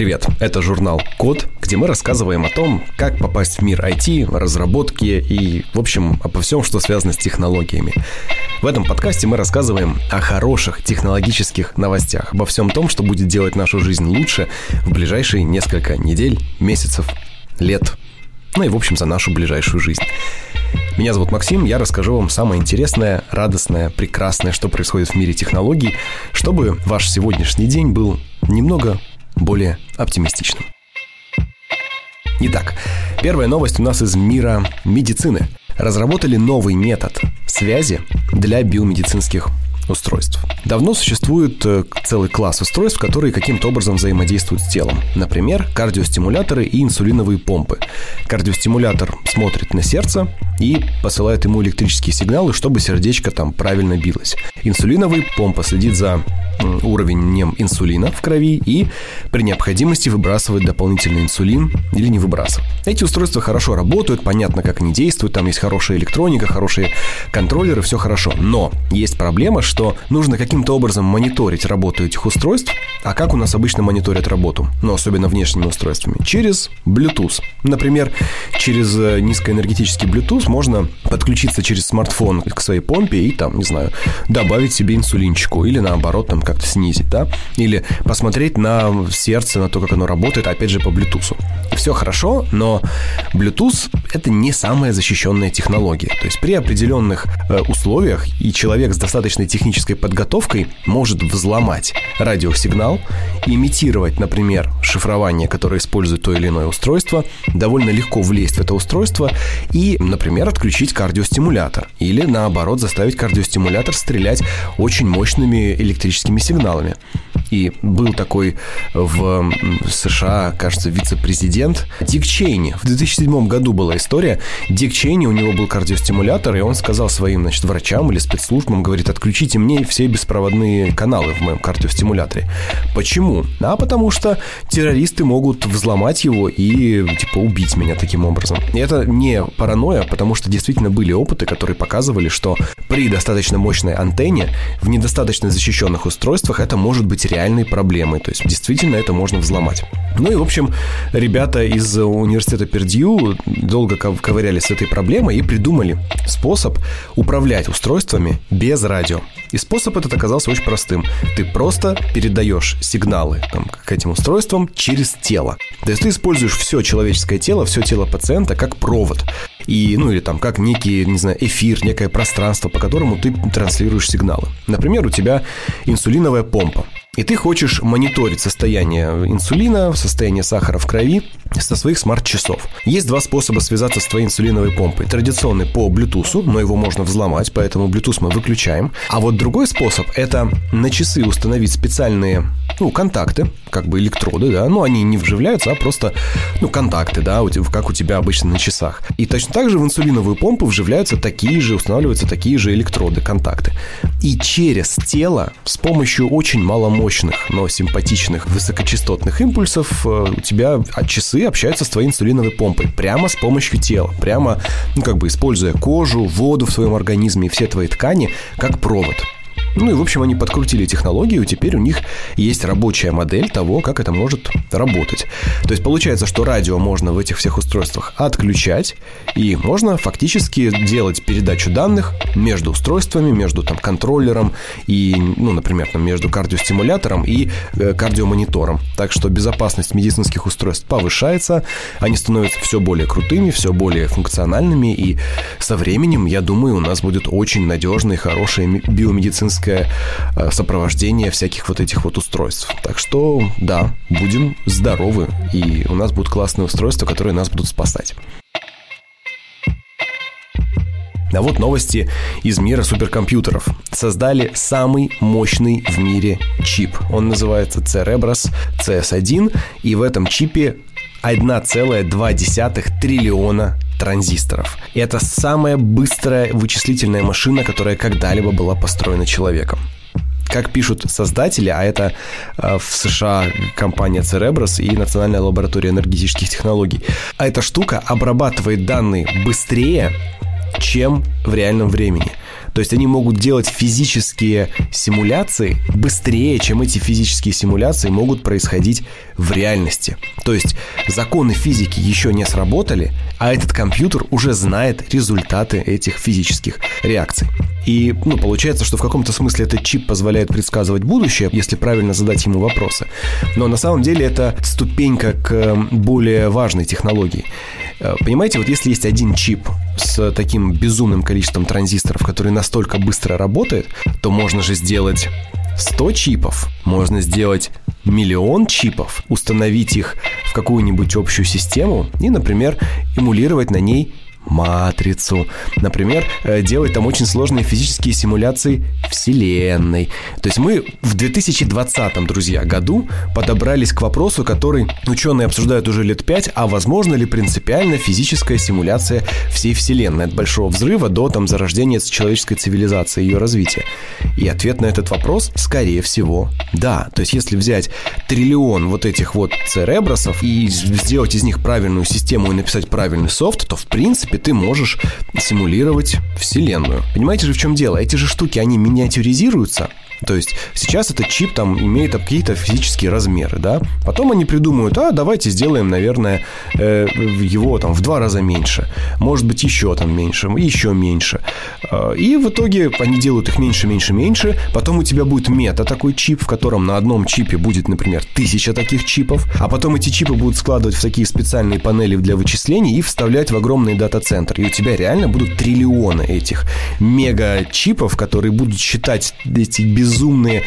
Привет, это журнал Код, где мы рассказываем о том, как попасть в мир IT, разработки и, в общем, обо всем, что связано с технологиями. В этом подкасте мы рассказываем о хороших технологических новостях, обо всем том, что будет делать нашу жизнь лучше в ближайшие несколько недель, месяцев, лет, ну и, в общем, за нашу ближайшую жизнь. Меня зовут Максим, я расскажу вам самое интересное, радостное, прекрасное, что происходит в мире технологий, чтобы ваш сегодняшний день был немного более оптимистичным. Итак, первая новость у нас из мира медицины. Разработали новый метод связи для биомедицинских устройств. Давно существует э, целый класс устройств, которые каким-то образом взаимодействуют с телом. Например, кардиостимуляторы и инсулиновые помпы. Кардиостимулятор смотрит на сердце и посылает ему электрические сигналы, чтобы сердечко там правильно билось. Инсулиновый помпа следит за уровнем инсулина в крови и при необходимости выбрасывает дополнительный инсулин или не выбрасывает. Эти устройства хорошо работают, понятно, как они действуют, там есть хорошая электроника, хорошие контроллеры, все хорошо. Но есть проблема, что нужно каким-то образом мониторить работу этих устройств. А как у нас обычно мониторят работу? Ну, особенно внешними устройствами. Через Bluetooth. Например, через э, низкоэнергетический Bluetooth можно подключиться через смартфон к своей помпе и там, не знаю, добавить себе инсулинчику или наоборот там как-то снизить, да? Или посмотреть на сердце, на то, как оно работает, опять же, по Bluetooth. Все хорошо, но Bluetooth — это не самая защищенная технология. То есть при определенных э, условиях и человек с достаточной технической подготовкой может взломать радиосигнал, имитировать, например, шифрование, которое использует то или иное устройство, довольно легко влезть в это устройство и, например, отключить кардиостимулятор. Или, наоборот, заставить кардиостимулятор стрелять очень мощными электрическими сигналами. И был такой в США, кажется, вице-президент Дик Чейни. В 2007 году была история. Дик Чейни, у него был кардиостимулятор, и он сказал своим, значит, врачам или спецслужбам, говорит, отключите мне все беспроводные каналы в моем кардиостимуляторе. Почему? А потому что террористы могут взломать его и, типа, убить меня таким образом. И это не паранойя, потому что действительно были опыты, которые показывали, что при достаточно мощной антенне в недостаточно защищенных устройствах это может быть реально реальной проблемой. То есть действительно это можно взломать. Ну и, в общем, ребята из университета Пердью долго ковырялись с этой проблемой и придумали способ управлять устройствами без радио. И способ этот оказался очень простым. Ты просто передаешь сигналы там, к этим устройствам через тело. То есть ты используешь все человеческое тело, все тело пациента как провод. И, ну или там как некий, не знаю, эфир, некое пространство, по которому ты транслируешь сигналы. Например, у тебя инсулиновая помпа. И ты хочешь мониторить состояние инсулина, состояние сахара в крови со своих смарт-часов. Есть два способа связаться с твоей инсулиновой помпой. Традиционный по Bluetooth, но его можно взломать, поэтому Bluetooth мы выключаем. А вот другой способ – это на часы установить специальные ну, контакты, как бы электроды, да, но они не вживляются, а просто, ну, контакты, да, как у тебя обычно на часах. И точно так же в инсулиновую помпу вживляются такие же, устанавливаются такие же электроды, контакты. И через тело с помощью очень маломощных, но симпатичных высокочастотных импульсов э, у тебя часы общаются с твоей инсулиновой помпой прямо с помощью тела, прямо, ну, как бы используя кожу, воду в твоем организме и все твои ткани как провод. Ну и, в общем, они подкрутили технологию, теперь у них есть рабочая модель того, как это может работать. То есть получается, что радио можно в этих всех устройствах отключать, и можно фактически делать передачу данных между устройствами, между там контроллером и, ну, например, там, между кардиостимулятором и э, кардиомонитором. Так что безопасность медицинских устройств повышается, они становятся все более крутыми, все более функциональными, и со временем, я думаю, у нас будет очень надежные, хорошие биомедицинские медицинское э, сопровождение всяких вот этих вот устройств. Так что, да, будем здоровы, и у нас будут классные устройства, которые нас будут спасать. А вот новости из мира суперкомпьютеров. Создали самый мощный в мире чип. Он называется Cerebras CS1, и в этом чипе 1,2 триллиона транзисторов. И это самая быстрая вычислительная машина, которая когда-либо была построена человеком как пишут создатели, а это э, в США компания Cerebras и Национальная лаборатория энергетических технологий, а эта штука обрабатывает данные быстрее, чем в реальном времени. То есть они могут делать физические симуляции быстрее, чем эти физические симуляции могут происходить в реальности. То есть законы физики еще не сработали, а этот компьютер уже знает результаты этих физических реакций. И ну, получается, что в каком-то смысле этот чип позволяет предсказывать будущее, если правильно задать ему вопросы. Но на самом деле это ступенька к более важной технологии. Э, понимаете, вот если есть один чип с таким безумным количеством транзисторов, который настолько быстро работает, то можно же сделать 100 чипов, можно сделать миллион чипов, установить их в какую-нибудь общую систему и, например, эмулировать на ней матрицу. Например, э, делать там очень сложные физические симуляции Вселенной. То есть мы в 2020, друзья, году подобрались к вопросу, который ученые обсуждают уже лет пять, а возможно ли принципиально физическая симуляция всей Вселенной от Большого Взрыва до там зарождения человеческой цивилизации и ее развития? И ответ на этот вопрос, скорее всего, да. То есть если взять триллион вот этих вот церебросов и сделать из них правильную систему и написать правильный софт, то в принципе ты можешь симулировать Вселенную. Понимаете же, в чем дело? Эти же штуки, они миниатюризируются, то есть сейчас этот чип там имеет какие-то физические размеры, да. Потом они придумают, а давайте сделаем, наверное, э, его там в два раза меньше. Может быть, еще там меньше, еще меньше. Э, и в итоге они делают их меньше, меньше, меньше. Потом у тебя будет мета такой чип, в котором на одном чипе будет, например, тысяча таких чипов. А потом эти чипы будут складывать в такие специальные панели для вычислений и вставлять в огромный дата-центр. И у тебя реально будут триллионы этих мега-чипов, которые будут считать эти без безумные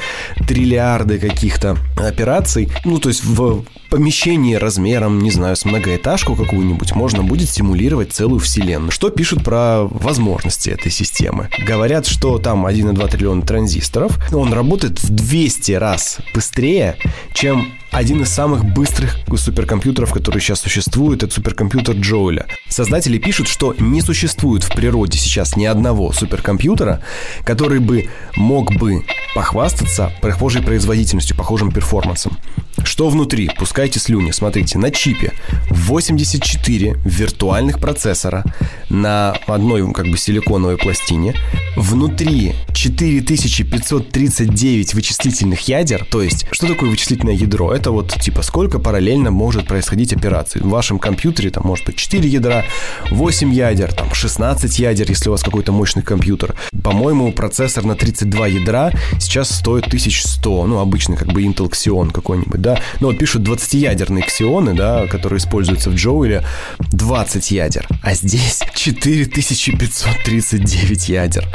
триллиарды каких-то операций. Ну, то есть в помещении размером, не знаю, с многоэтажку какую-нибудь можно будет симулировать целую вселенную. Что пишут про возможности этой системы? Говорят, что там 1,2 триллиона транзисторов. Он работает в 200 раз быстрее, чем один из самых быстрых суперкомпьютеров, которые сейчас существуют, это суперкомпьютер Джоуля. Создатели пишут, что не существует в природе сейчас ни одного суперкомпьютера, который бы мог бы похвастаться похожей производительностью, похожим перформансом. Что внутри? Пускайте слюни. Смотрите, на чипе 84 виртуальных процессора на одной как бы силиконовой пластине. Внутри 4539 вычислительных ядер. То есть, что такое вычислительное ядро? Это вот типа сколько параллельно может происходить операций. В вашем компьютере там может быть 4 ядра, 8 ядер, там 16 ядер, если у вас какой-то мощный компьютер. По-моему, процессор на 32 ядра сейчас стоит 1100. Ну, обычный как бы Intel Xeon какой-нибудь, да. Ну, вот пишут 20-ядерные ксионы, да, которые используются в Джоуэле, 20 ядер. А здесь 4539 ядер,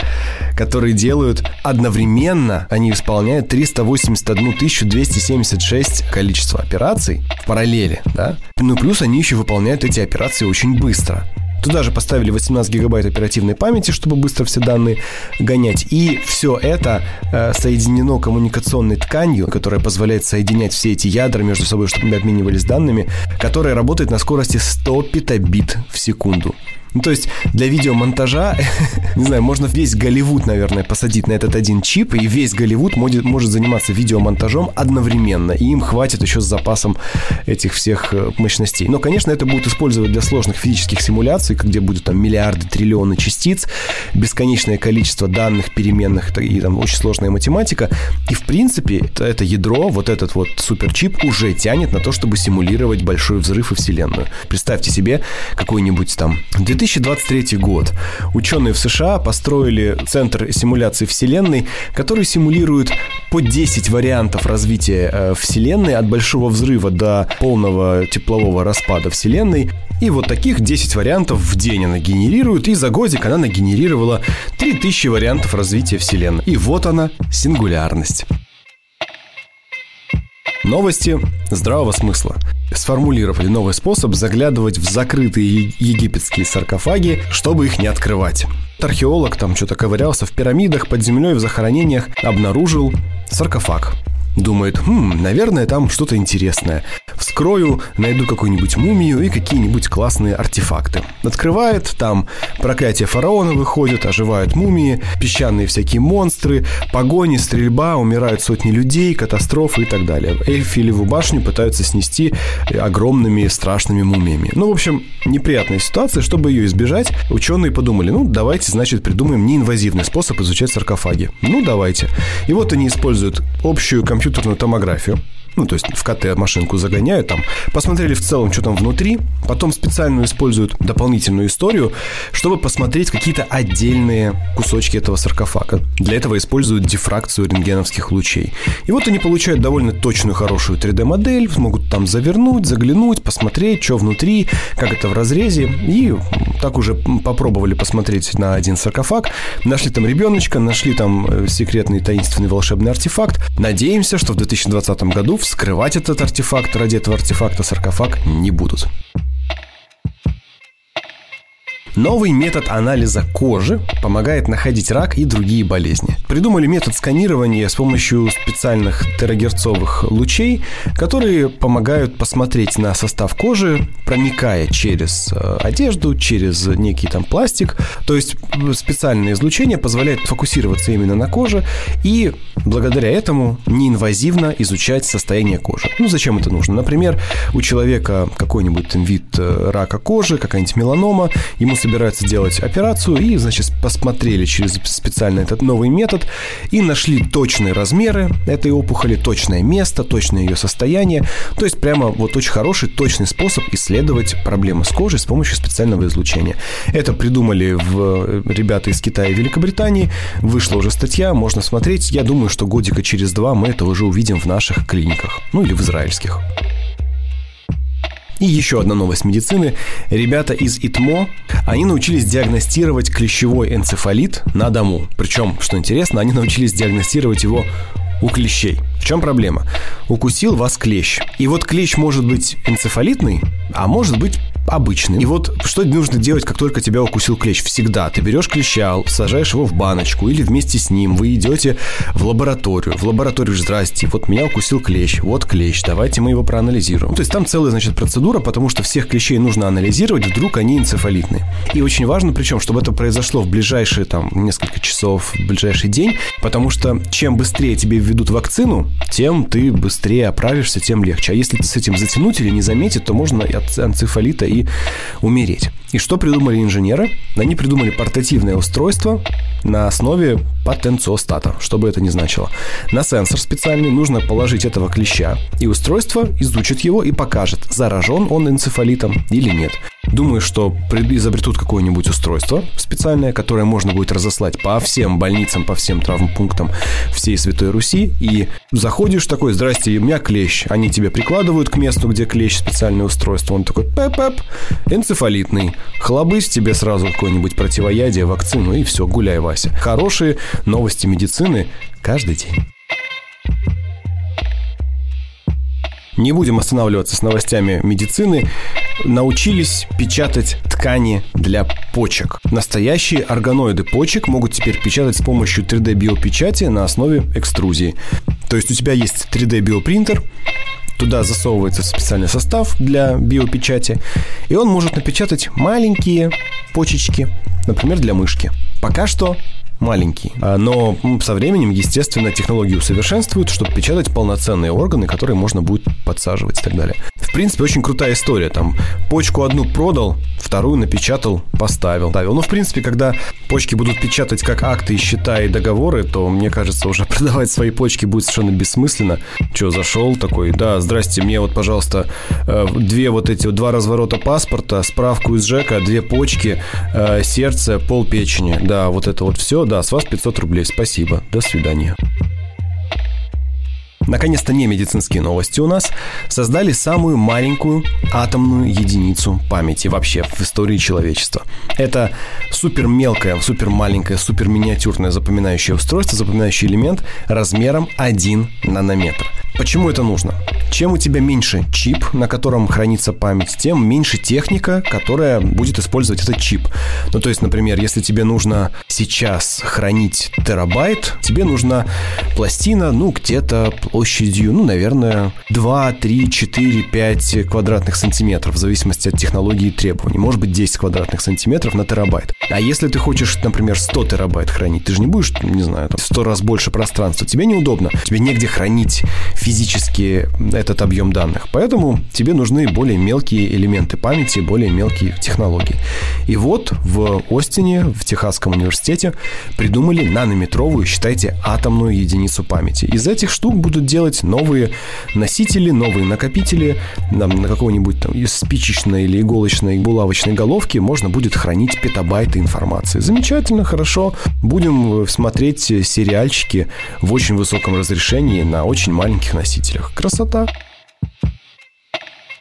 которые делают одновременно, они исполняют 381 276 количество операций в параллели, да. Ну, плюс они еще выполняют эти операции очень быстро. Туда же поставили 18 гигабайт оперативной памяти, чтобы быстро все данные гонять. И все это э, соединено коммуникационной тканью, которая позволяет соединять все эти ядра между собой, чтобы мы обменивались данными, которая работает на скорости 100 петабит в секунду. Ну, то есть для видеомонтажа, не знаю, можно весь Голливуд, наверное, посадить на этот один чип, и весь Голливуд может, может заниматься видеомонтажом одновременно, и им хватит еще с запасом этих всех э, мощностей. Но, конечно, это будет использовать для сложных физических симуляций, где будут там миллиарды, триллионы частиц, бесконечное количество данных, переменных и там очень сложная математика. И, в принципе, это ядро, вот этот вот суперчип уже тянет на то, чтобы симулировать большой взрыв и Вселенную. Представьте себе какой-нибудь там 2023 год. Ученые в США построили центр симуляции Вселенной, который симулирует по 10 вариантов развития э, Вселенной от большого взрыва до полного теплового распада Вселенной. И вот таких 10 вариантов в день она генерирует, и за годик она нагенерировала 3000 вариантов развития Вселенной. И вот она, сингулярность. Новости здравого смысла. Сформулировали новый способ заглядывать в закрытые египетские саркофаги, чтобы их не открывать. Археолог там что-то ковырялся в пирамидах, под землей, в захоронениях, обнаружил саркофаг. Думает, хм, наверное, там что-то интересное. Вскрою, найду какую-нибудь мумию и какие-нибудь классные артефакты. Открывает, там проклятие фараона выходит, оживают мумии, песчаные всякие монстры, погони, стрельба, умирают сотни людей, катастрофы и так далее. Эльфилеву башню пытаются снести огромными страшными мумиями. Ну, в общем, неприятная ситуация. Чтобы ее избежать, ученые подумали, ну, давайте, значит, придумаем неинвазивный способ изучать саркофаги. Ну, давайте. И вот они используют общую компьютерную томографию, ну, то есть в КТ-машинку загоняют там, посмотрели в целом, что там внутри, потом специально используют дополнительную историю, чтобы посмотреть какие-то отдельные кусочки этого саркофага. Для этого используют дифракцию рентгеновских лучей. И вот они получают довольно точную, хорошую 3D-модель, могут там завернуть, заглянуть, посмотреть, что внутри, как это в разрезе, и так уже попробовали посмотреть на один саркофаг, нашли там ребеночка, нашли там э, секретный таинственный волшебный артефакт. Надеемся, что в 2020 году в вскрывать этот артефакт ради этого артефакта саркофаг не будут. Новый метод анализа кожи помогает находить рак и другие болезни. Придумали метод сканирования с помощью специальных терагерцовых лучей, которые помогают посмотреть на состав кожи, проникая через э, одежду, через некий там пластик. То есть специальное излучение позволяет фокусироваться именно на коже и благодаря этому неинвазивно изучать состояние кожи. Ну, зачем это нужно? Например, у человека какой-нибудь вид э, рака кожи, какая-нибудь меланома, ему собираются делать операцию и, значит, посмотрели через специально этот новый метод и нашли точные размеры этой опухоли, точное место, точное ее состояние. То есть прямо вот очень хороший, точный способ исследовать проблемы с кожей с помощью специального излучения. Это придумали в э, ребята из Китая и Великобритании. Вышла уже статья, можно смотреть. Я думаю, что годика через два мы это уже увидим в наших клиниках. Ну или в израильских. И еще одна новость медицины. Ребята из ИТМО, они научились диагностировать клещевой энцефалит на дому. Причем, что интересно, они научились диагностировать его у клещей. В чем проблема? Укусил вас клещ. И вот клещ может быть энцефалитный, а может быть обычный. И вот что нужно делать, как только тебя укусил клещ? Всегда ты берешь клеща, сажаешь его в баночку или вместе с ним вы идете в лабораторию. В лабораторию, здрасте, вот меня укусил клещ, вот клещ, давайте мы его проанализируем. То есть там целая, значит, процедура, потому что всех клещей нужно анализировать, вдруг они энцефалитные. И очень важно, причем, чтобы это произошло в ближайшие там несколько часов, в ближайший день, потому что чем быстрее тебе введут вакцину, тем ты быстрее оправишься, тем легче. А если с этим затянуть или не заметить, то можно от энцефалита и умереть. И что придумали инженеры? Они придумали портативное устройство на основе потенциостата, что бы это ни значило. На сенсор специальный нужно положить этого клеща, и устройство изучит его и покажет, заражен он энцефалитом или нет. Думаю, что изобретут какое-нибудь устройство специальное, которое можно будет разослать по всем больницам, по всем травмпунктам всей Святой Руси. И заходишь такой, здрасте, у меня клещ. Они тебе прикладывают к месту, где клещ, специальное устройство. Он такой, пэп-пэп, энцефалитный. Хлобысь тебе сразу какое-нибудь противоядие, вакцину, и все, гуляй, Вася. Хорошие новости медицины каждый день. Не будем останавливаться с новостями медицины. Научились печатать ткани для почек. Настоящие органоиды почек могут теперь печатать с помощью 3D-биопечати на основе экструзии. То есть у тебя есть 3D-биопринтер, Туда засовывается специальный состав для биопечати, и он может напечатать маленькие почечки, например, для мышки. Пока что маленький. А, но со временем, естественно, технологии усовершенствуют, чтобы печатать полноценные органы, которые можно будет подсаживать и так далее. В принципе, очень крутая история. Там почку одну продал, вторую напечатал, поставил. Ставил. Ну, в принципе, когда почки будут печатать как акты, счета и договоры, то, мне кажется, уже продавать свои почки будет совершенно бессмысленно. Че, зашел такой, да, здрасте, мне вот, пожалуйста, э, две вот эти, два разворота паспорта, справку из ЖЭКа, две почки, э, сердце, пол печени. Да, вот это вот все, да, с вас 500 рублей, спасибо, до свидания. Наконец-то не медицинские новости у нас. Создали самую маленькую атомную единицу памяти вообще в истории человечества. Это супер мелкое, супер маленькое, супер миниатюрное запоминающее устройство, запоминающий элемент размером 1 нанометр. Почему это нужно? Чем у тебя меньше чип, на котором хранится память, тем меньше техника, которая будет использовать этот чип. Ну, то есть, например, если тебе нужно сейчас хранить терабайт, тебе нужна пластина, ну, где-то площадью, ну, наверное, 2, 3, 4, 5 квадратных сантиметров, в зависимости от технологии и требований. Может быть, 10 квадратных сантиметров на терабайт. А если ты хочешь, например, 100 терабайт хранить, ты же не будешь, не знаю, в 100 раз больше пространства. Тебе неудобно. Тебе негде хранить физически этот объем данных. Поэтому тебе нужны более мелкие элементы памяти, более мелкие технологии. И вот в Остине, в Техасском университете, придумали нанометровую, считайте, атомную единицу памяти. Из этих штук будут делать новые носители, новые накопители. Там, на какой-нибудь там из спичечной или иголочной булавочной головки можно будет хранить петабайты информации. Замечательно, хорошо. Будем смотреть сериальчики в очень высоком разрешении на очень маленьких носителях. Красота!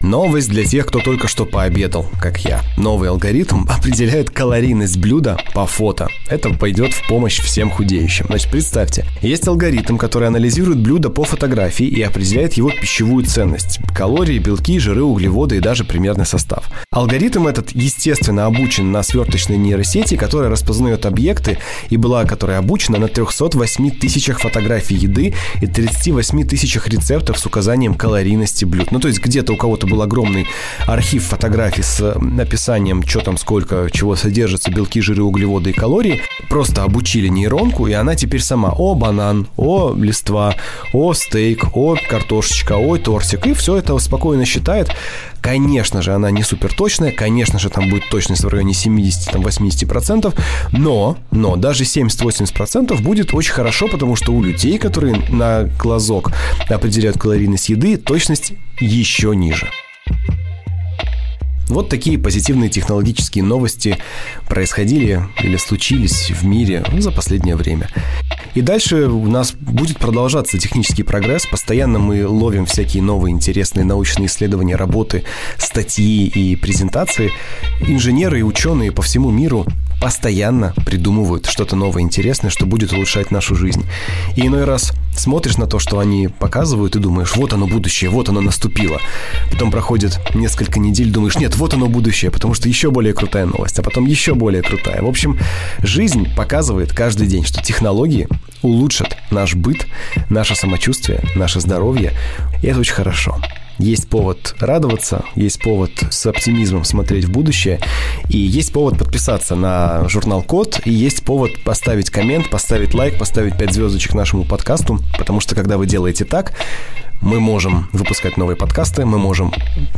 Новость для тех, кто только что пообедал, как я. Новый алгоритм определяет калорийность блюда по фото. Это пойдет в помощь всем худеющим. Значит, представьте, есть алгоритм, который анализирует блюдо по фотографии и определяет его пищевую ценность. Калории, белки, жиры, углеводы и даже примерный состав. Алгоритм этот, естественно, обучен на сверточной нейросети, которая распознает объекты и была, которая обучена на 308 тысячах фотографий еды и 38 тысячах рецептов с указанием калорийности блюд. Ну, то есть где-то у кого-то был огромный архив фотографий с описанием, что там, сколько, чего содержится, белки, жиры, углеводы и калории. Просто обучили нейронку, и она теперь сама о банан, о листва, о стейк, о картошечка, о тортик. И все это спокойно считает. Конечно же, она не супер точная, конечно же, там будет точность в районе 70-80%, но, но даже 70-80% будет очень хорошо, потому что у людей, которые на глазок определяют калорийность еды, точность еще ниже. Вот такие позитивные технологические новости происходили или случились в мире за последнее время. И дальше у нас будет продолжаться технический прогресс. Постоянно мы ловим всякие новые интересные научные исследования, работы, статьи и презентации. Инженеры и ученые по всему миру постоянно придумывают что-то новое, интересное, что будет улучшать нашу жизнь. И иной раз смотришь на то, что они показывают, и думаешь, вот оно будущее, вот оно наступило. Потом проходит несколько недель, думаешь, нет, вот оно будущее, потому что еще более крутая новость, а потом еще более крутая. В общем, жизнь показывает каждый день, что технологии улучшат наш быт, наше самочувствие, наше здоровье, и это очень хорошо. Есть повод радоваться, есть повод с оптимизмом смотреть в будущее, и есть повод подписаться на журнал Код, и есть повод поставить коммент, поставить лайк, поставить 5 звездочек нашему подкасту, потому что когда вы делаете так, мы можем выпускать новые подкасты, мы можем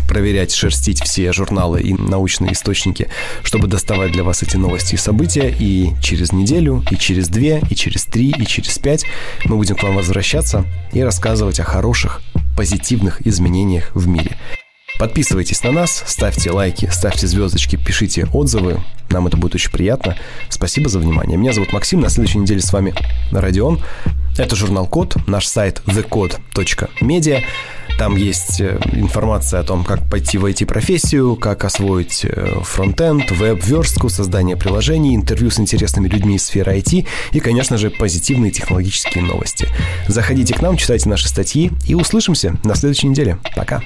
проверять, шерстить все журналы и научные источники, чтобы доставать для вас эти новости и события. И через неделю, и через две, и через три, и через пять мы будем к вам возвращаться и рассказывать о хороших, позитивных изменениях в мире. Подписывайтесь на нас, ставьте лайки, ставьте звездочки, пишите отзывы. Нам это будет очень приятно. Спасибо за внимание. Меня зовут Максим. На следующей неделе с вами Родион. Это журнал Код, наш сайт thecode.media. Там есть э, информация о том, как пойти в IT-профессию, как освоить э, фронтенд, веб-верстку, создание приложений, интервью с интересными людьми из сферы IT и, конечно же, позитивные технологические новости. Заходите к нам, читайте наши статьи и услышимся на следующей неделе. Пока!